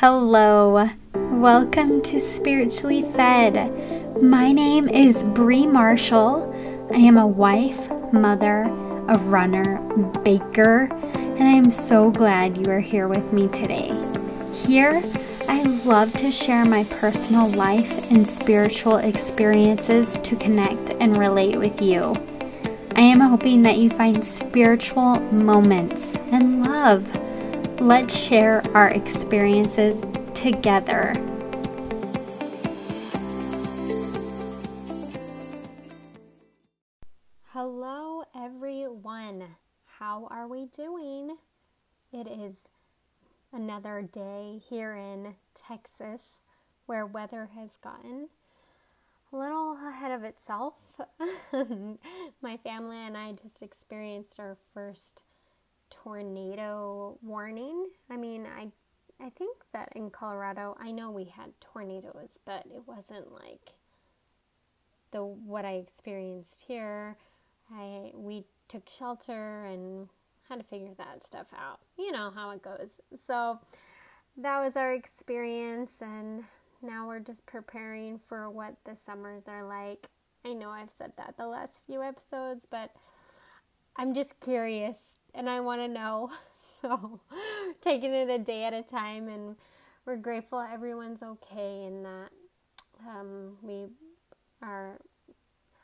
Hello, welcome to Spiritually Fed. My name is Bree Marshall. I am a wife, mother, a runner, baker, and I am so glad you are here with me today. Here, I love to share my personal life and spiritual experiences to connect and relate with you. I am hoping that you find spiritual moments and love Let's share our experiences together. Hello, everyone. How are we doing? It is another day here in Texas where weather has gotten a little ahead of itself. My family and I just experienced our first tornado warning. I mean, I I think that in Colorado, I know we had tornadoes, but it wasn't like the what I experienced here. I we took shelter and had to figure that stuff out. You know how it goes. So that was our experience and now we're just preparing for what the summers are like. I know I've said that the last few episodes, but I'm just curious and I want to know. So, taking it a day at a time, and we're grateful everyone's okay and that um, we are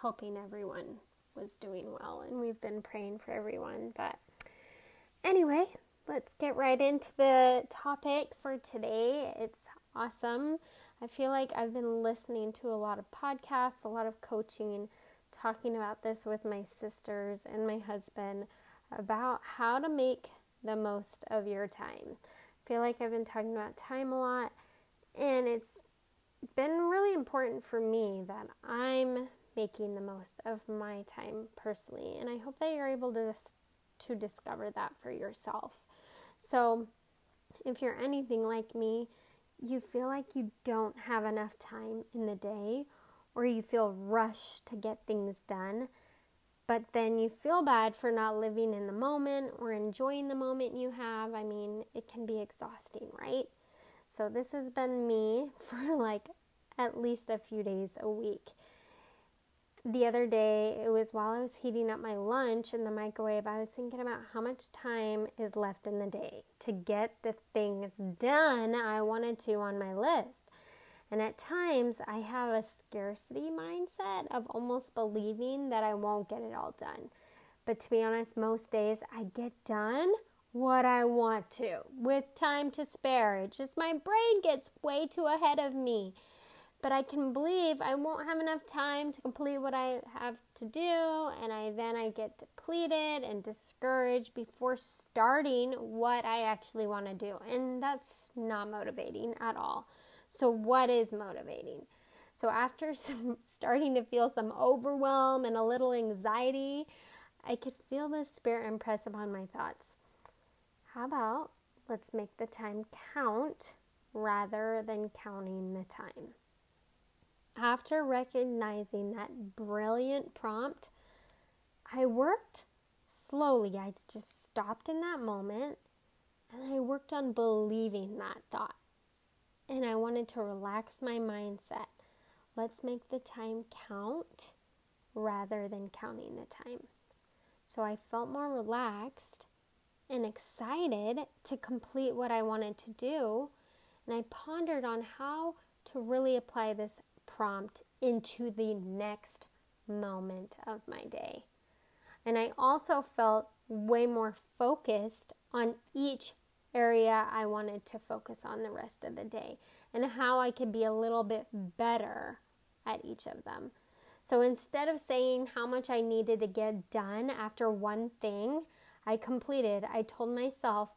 hoping everyone was doing well, and we've been praying for everyone. But anyway, let's get right into the topic for today. It's awesome. I feel like I've been listening to a lot of podcasts, a lot of coaching, talking about this with my sisters and my husband about how to make the most of your time. I feel like I've been talking about time a lot, and it's been really important for me that I'm making the most of my time personally, and I hope that you're able to to discover that for yourself. So, if you're anything like me, you feel like you don't have enough time in the day or you feel rushed to get things done but then you feel bad for not living in the moment or enjoying the moment you have. I mean, it can be exhausting, right? So, this has been me for like at least a few days a week. The other day, it was while I was heating up my lunch in the microwave, I was thinking about how much time is left in the day to get the things done I wanted to on my list. And at times, I have a scarcity mindset of almost believing that I won't get it all done. But to be honest, most days I get done what I want to with time to spare. It's just my brain gets way too ahead of me. But I can believe I won't have enough time to complete what I have to do, and I then I get depleted and discouraged before starting what I actually want to do. And that's not motivating at all. So, what is motivating? So, after some, starting to feel some overwhelm and a little anxiety, I could feel the Spirit impress upon my thoughts. How about let's make the time count rather than counting the time? After recognizing that brilliant prompt, I worked slowly. I just stopped in that moment and I worked on believing that thought and I wanted to relax my mindset. Let's make the time count rather than counting the time. So I felt more relaxed and excited to complete what I wanted to do. And I pondered on how to really apply this prompt into the next moment of my day. And I also felt way more focused on each area I wanted to focus on the rest of the day and how I could be a little bit better at each of them. So instead of saying how much I needed to get done after one thing I completed, I told myself,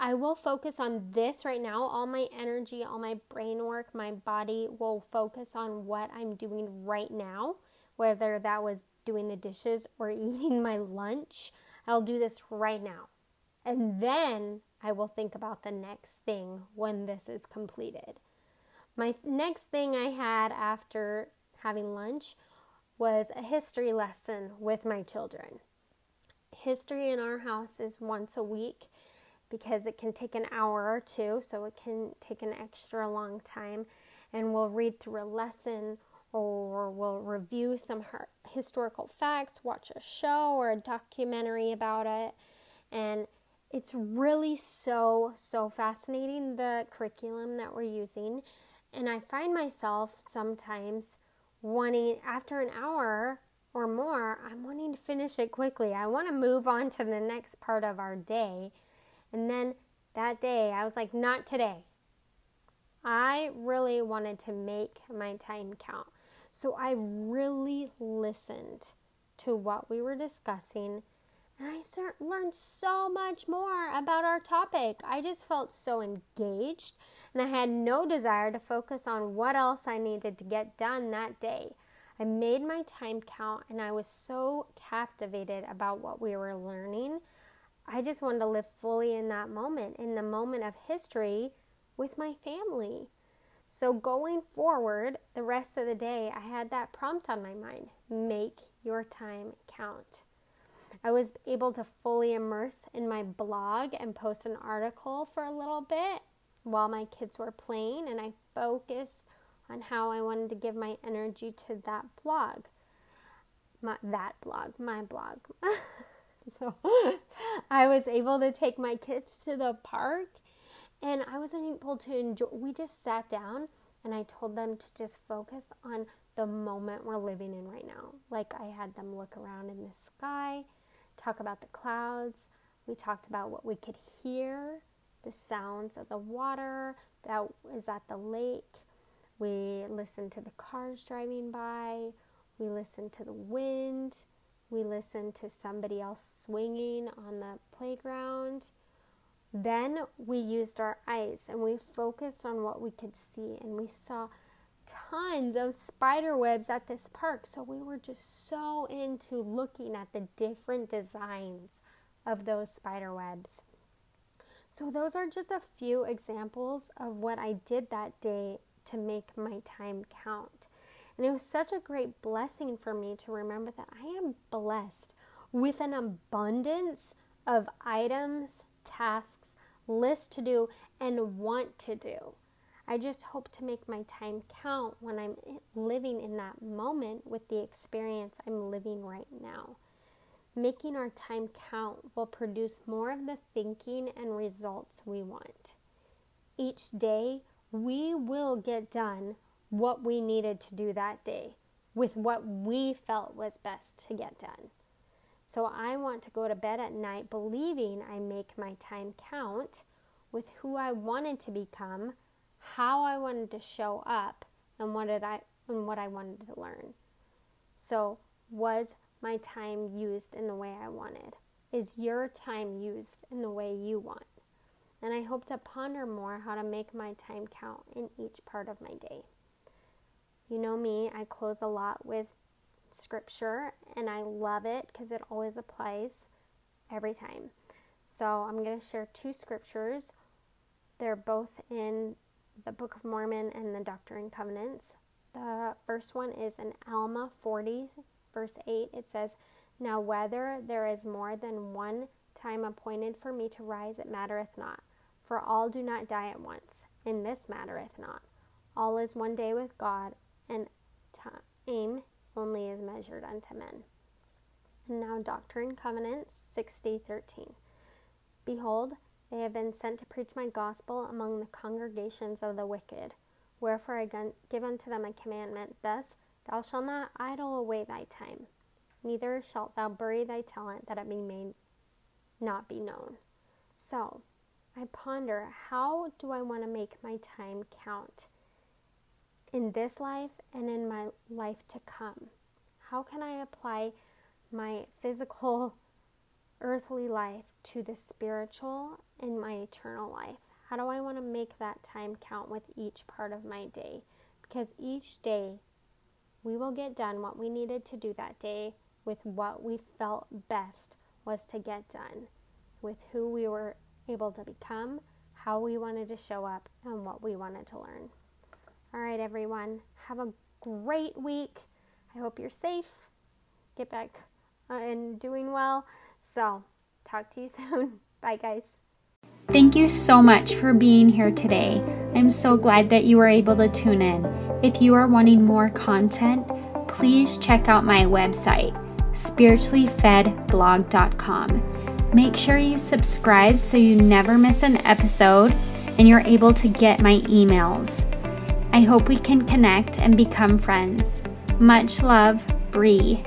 I will focus on this right now. All my energy, all my brain work, my body will focus on what I'm doing right now, whether that was doing the dishes or eating my lunch. I'll do this right now. And then I will think about the next thing when this is completed. My next thing I had after having lunch was a history lesson with my children. History in our house is once a week, because it can take an hour or two, so it can take an extra long time. And we'll read through a lesson or we'll review some historical facts, watch a show or a documentary about it. And it's really so, so fascinating the curriculum that we're using. And I find myself sometimes wanting, after an hour or more, I'm wanting to finish it quickly. I want to move on to the next part of our day. And then that day, I was like, not today. I really wanted to make my time count. So I really listened to what we were discussing and I learned so much more about our topic. I just felt so engaged and I had no desire to focus on what else I needed to get done that day. I made my time count and I was so captivated about what we were learning. I just wanted to live fully in that moment, in the moment of history with my family. So, going forward, the rest of the day, I had that prompt on my mind make your time count. I was able to fully immerse in my blog and post an article for a little bit while my kids were playing, and I focused on how I wanted to give my energy to that blog. My, that blog, my blog. so I was able to take my kids to the park and I wasn't able to enjoy. We just sat down and I told them to just focus on the moment we're living in right now. Like I had them look around in the sky talk about the clouds. We talked about what we could hear, the sounds of the water that is at the lake. We listened to the cars driving by. We listened to the wind. We listened to somebody else swinging on the playground. Then we used our eyes and we focused on what we could see, and we saw tons of spider webs at this park. So we were just so into looking at the different designs of those spider webs. So those are just a few examples of what I did that day to make my time count. And it was such a great blessing for me to remember that I am blessed with an abundance of items, tasks, lists to do, and want to do. I just hope to make my time count when I'm living in that moment with the experience I'm living right now. Making our time count will produce more of the thinking and results we want. Each day, we will get done what we needed to do that day with what we felt was best to get done. So I want to go to bed at night believing I make my time count with who I wanted to become how I wanted to show up and what did I and what I wanted to learn. So, was my time used in the way I wanted? Is your time used in the way you want? And I hope to ponder more how to make my time count in each part of my day. You know me, I close a lot with scripture and I love it because it always applies every time. So I'm going to share two scriptures. They're both in the Book of Mormon and the Doctrine and Covenants. The first one is in Alma 40, verse 8. It says, Now whether there is more than one time appointed for me to rise, it mattereth not. For all do not die at once, and this mattereth not. All is one day with God, and time only is measured unto men. And now Doctrine and Covenants 60, 13. Behold, they have been sent to preach my gospel among the congregations of the wicked. Wherefore I give unto them a commandment thus Thou shalt not idle away thy time, neither shalt thou bury thy talent that it made not be known. So I ponder how do I want to make my time count in this life and in my life to come? How can I apply my physical earthly life to the spiritual and my eternal life? How do I want to make that time count with each part of my day? Because each day we will get done what we needed to do that day with what we felt best was to get done, with who we were able to become, how we wanted to show up, and what we wanted to learn. All right, everyone, have a great week. I hope you're safe. Get back uh, and doing well. So, talk to you soon. Bye, guys. Thank you so much for being here today. I'm so glad that you were able to tune in. If you are wanting more content, please check out my website, spirituallyfedblog.com. Make sure you subscribe so you never miss an episode and you're able to get my emails. I hope we can connect and become friends. Much love, Bree.